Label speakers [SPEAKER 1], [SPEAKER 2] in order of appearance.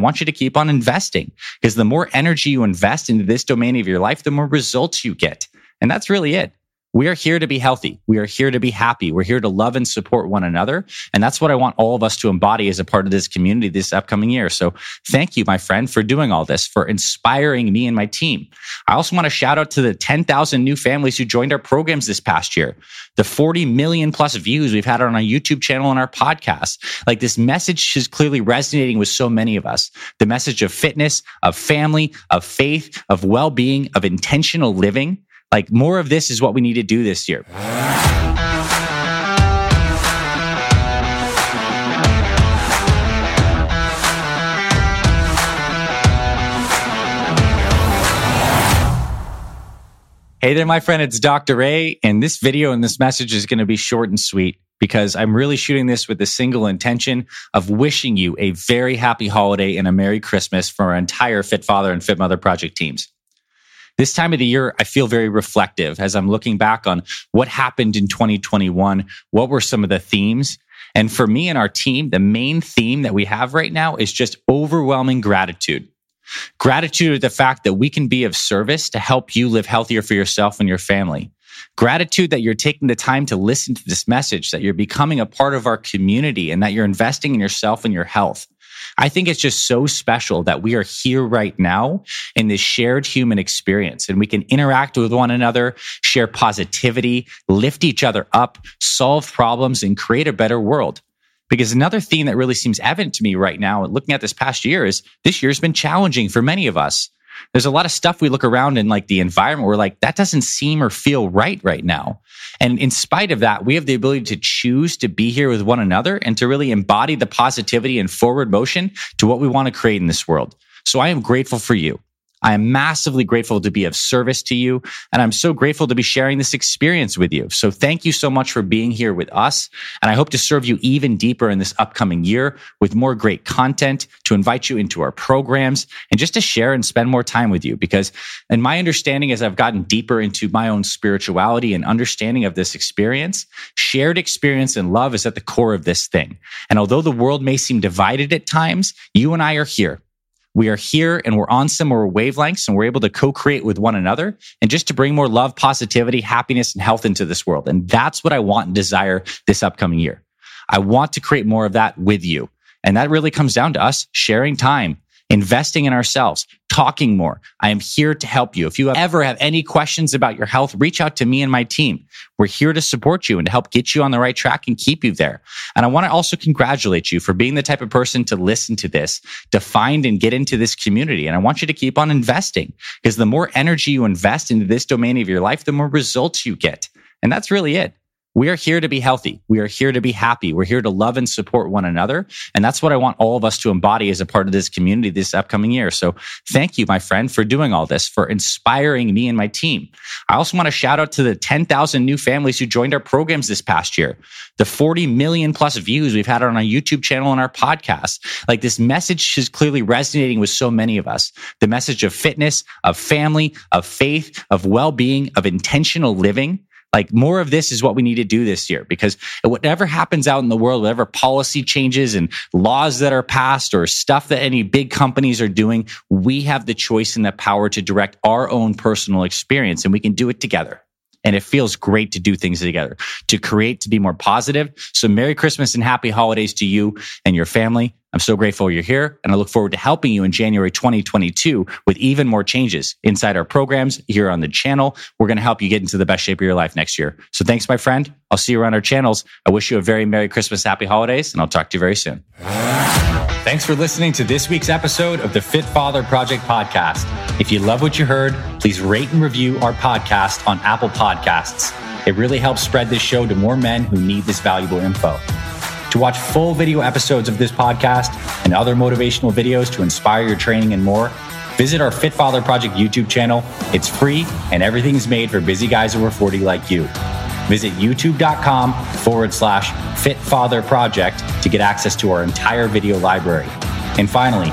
[SPEAKER 1] want you to keep on investing because the more energy you invest into this domain of your life, the more results you get. And that's really it. We are here to be healthy. We are here to be happy. We're here to love and support one another. And that's what I want all of us to embody as a part of this community this upcoming year. So thank you, my friend, for doing all this, for inspiring me and my team. I also want to shout out to the 10,000 new families who joined our programs this past year, the 40 million plus views we've had on our YouTube channel and our podcast. Like this message is clearly resonating with so many of us. The message of fitness, of family, of faith, of well-being, of intentional living. Like more of this is what we need to do this year. Hey there, my friend. It's Dr. A. And this video and this message is going to be short and sweet because I'm really shooting this with the single intention of wishing you a very happy holiday and a Merry Christmas for our entire Fit Father and Fit Mother project teams. This time of the year, I feel very reflective as I'm looking back on what happened in 2021. What were some of the themes? And for me and our team, the main theme that we have right now is just overwhelming gratitude. Gratitude of the fact that we can be of service to help you live healthier for yourself and your family. Gratitude that you're taking the time to listen to this message, that you're becoming a part of our community and that you're investing in yourself and your health. I think it's just so special that we are here right now in this shared human experience and we can interact with one another, share positivity, lift each other up, solve problems, and create a better world. Because another theme that really seems evident to me right now, looking at this past year, is this year's been challenging for many of us. There's a lot of stuff we look around in like the environment. We're like, that doesn't seem or feel right right now. And in spite of that, we have the ability to choose to be here with one another and to really embody the positivity and forward motion to what we want to create in this world. So I am grateful for you. I am massively grateful to be of service to you. And I'm so grateful to be sharing this experience with you. So thank you so much for being here with us. And I hope to serve you even deeper in this upcoming year with more great content to invite you into our programs and just to share and spend more time with you. Because in my understanding, as I've gotten deeper into my own spirituality and understanding of this experience, shared experience and love is at the core of this thing. And although the world may seem divided at times, you and I are here we are here and we're on similar wavelengths and we're able to co-create with one another and just to bring more love, positivity, happiness, and health into this world. And that's what I want and desire this upcoming year. I want to create more of that with you. And that really comes down to us sharing time, investing in ourselves, talking more. I am here to help you. If you ever have any questions about your health, reach out to me and my team. We're here to support you and to help get you on the right track and keep you there. And I want to also congratulate you for being the type of person to listen to this, to find and get into this community. And I want you to keep on investing because the more energy you invest into this domain of your life, the more results you get. And that's really it. We are here to be healthy. We are here to be happy. We're here to love and support one another. And that's what I want all of us to embody as a part of this community this upcoming year. So thank you, my friend, for doing all this, for inspiring me and my team. I also want to shout out to the 10,000 new families who joined our programs this past year, the 40 million plus views we've had on our YouTube channel and our podcast. Like this message is clearly resonating with so many of us. The message of fitness, of family, of faith, of well-being, of intentional living like more of this is what we need to do this year because whatever happens out in the world, whatever policy changes and laws that are passed or stuff that any big companies are doing, we have the choice and the power to direct our own personal experience and we can do it together. And it feels great to do things together, to create, to be more positive. So Merry Christmas and happy holidays to you and your family. I'm so grateful you're here and I look forward to helping you in January 2022 with even more changes inside our programs here on the channel. We're going to help you get into the best shape of your life next year. So thanks, my friend. I'll see you around our channels. I wish you a very Merry Christmas, Happy Holidays, and I'll talk to you very soon. Thanks for listening to this week's episode of the Fit Father Project podcast. If you love what you heard, please rate and review our podcast on Apple Podcasts. It really helps spread this show to more men who need this valuable info. To watch full video episodes of this podcast and other motivational videos to inspire your training and more, visit our Fit Father Project YouTube channel. It's free and everything's made for busy guys over 40 like you. Visit youtube.com forward slash Fit Father Project to get access to our entire video library. And finally,